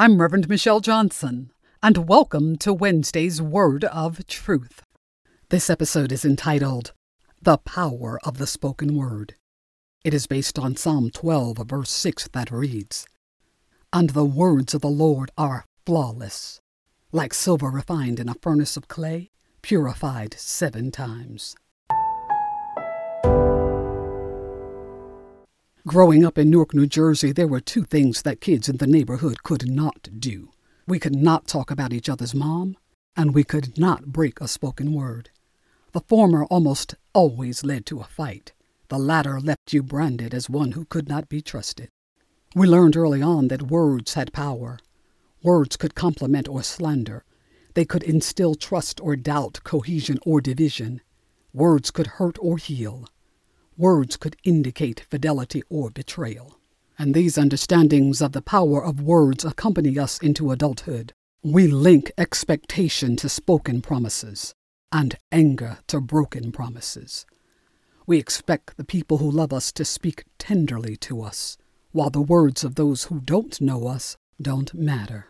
I'm Reverend Michelle Johnson, and welcome to Wednesday's Word of Truth. This episode is entitled The Power of the Spoken Word. It is based on Psalm 12, verse 6, that reads, And the words of the Lord are flawless, like silver refined in a furnace of clay, purified seven times. Growing up in Newark, New Jersey, there were two things that kids in the neighborhood could not do. We could not talk about each other's mom, and we could not break a spoken word. The former almost always led to a fight. The latter left you branded as one who could not be trusted. We learned early on that words had power. Words could compliment or slander. They could instill trust or doubt, cohesion or division. Words could hurt or heal. Words could indicate fidelity or betrayal. And these understandings of the power of words accompany us into adulthood. We link expectation to spoken promises and anger to broken promises. We expect the people who love us to speak tenderly to us, while the words of those who don't know us don't matter.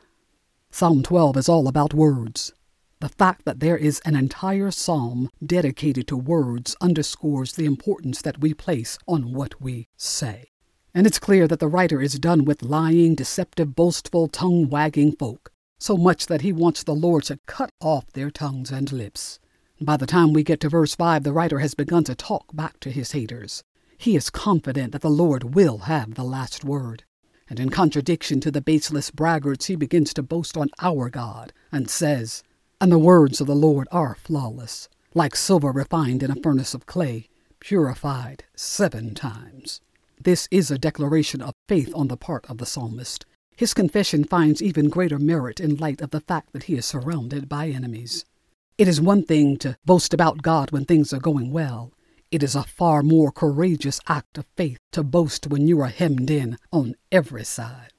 Psalm 12 is all about words. The fact that there is an entire psalm dedicated to words underscores the importance that we place on what we say. And it's clear that the writer is done with lying, deceptive, boastful, tongue wagging folk, so much that he wants the Lord to cut off their tongues and lips. By the time we get to verse 5, the writer has begun to talk back to his haters. He is confident that the Lord will have the last word. And in contradiction to the baseless braggarts, he begins to boast on our God and says, and the words of the Lord are flawless, like silver refined in a furnace of clay, purified seven times. This is a declaration of faith on the part of the psalmist. His confession finds even greater merit in light of the fact that he is surrounded by enemies. It is one thing to boast about God when things are going well. It is a far more courageous act of faith to boast when you are hemmed in on every side.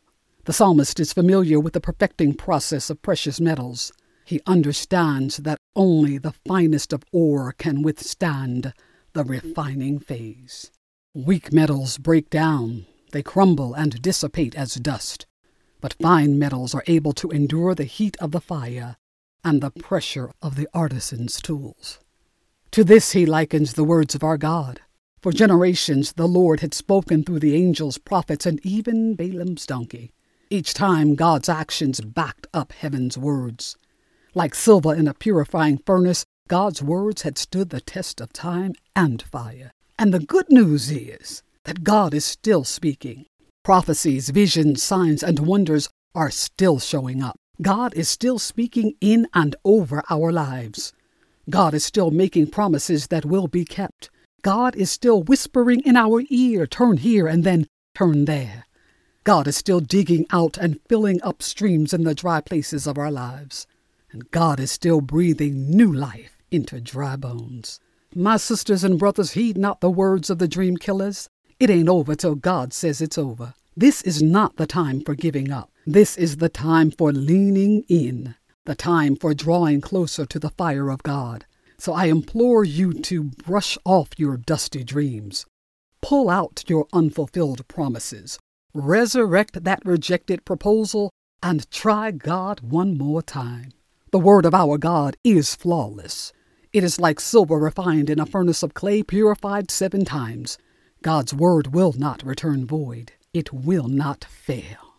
The psalmist is familiar with the perfecting process of precious metals. He understands that only the finest of ore can withstand the refining phase. Weak metals break down, they crumble and dissipate as dust, but fine metals are able to endure the heat of the fire and the pressure of the artisan's tools. To this he likens the words of our God. For generations the Lord had spoken through the angels, prophets, and even Balaam's donkey. Each time God's actions backed up heaven's words. Like silver in a purifying furnace, God's words had stood the test of time and fire. And the good news is that God is still speaking. Prophecies, visions, signs, and wonders are still showing up. God is still speaking in and over our lives. God is still making promises that will be kept. God is still whispering in our ear, turn here and then turn there. God is still digging out and filling up streams in the dry places of our lives and God is still breathing new life into dry bones. My sisters and brothers, heed not the words of the dream killers. It ain't over till God says it's over. This is not the time for giving up. This is the time for leaning in, the time for drawing closer to the fire of God. So I implore you to brush off your dusty dreams. Pull out your unfulfilled promises. Resurrect that rejected proposal and try God one more time. The word of our God is flawless. It is like silver refined in a furnace of clay purified seven times. God's word will not return void. It will not fail.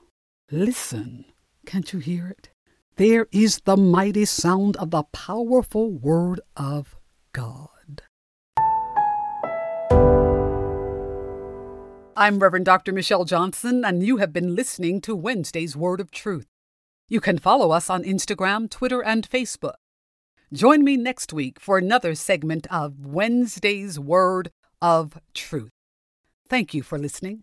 Listen. Can't you hear it? There is the mighty sound of the powerful word of God. I'm Reverend Dr. Michelle Johnson, and you have been listening to Wednesday's Word of Truth. You can follow us on Instagram, Twitter, and Facebook. Join me next week for another segment of Wednesday's Word of Truth. Thank you for listening.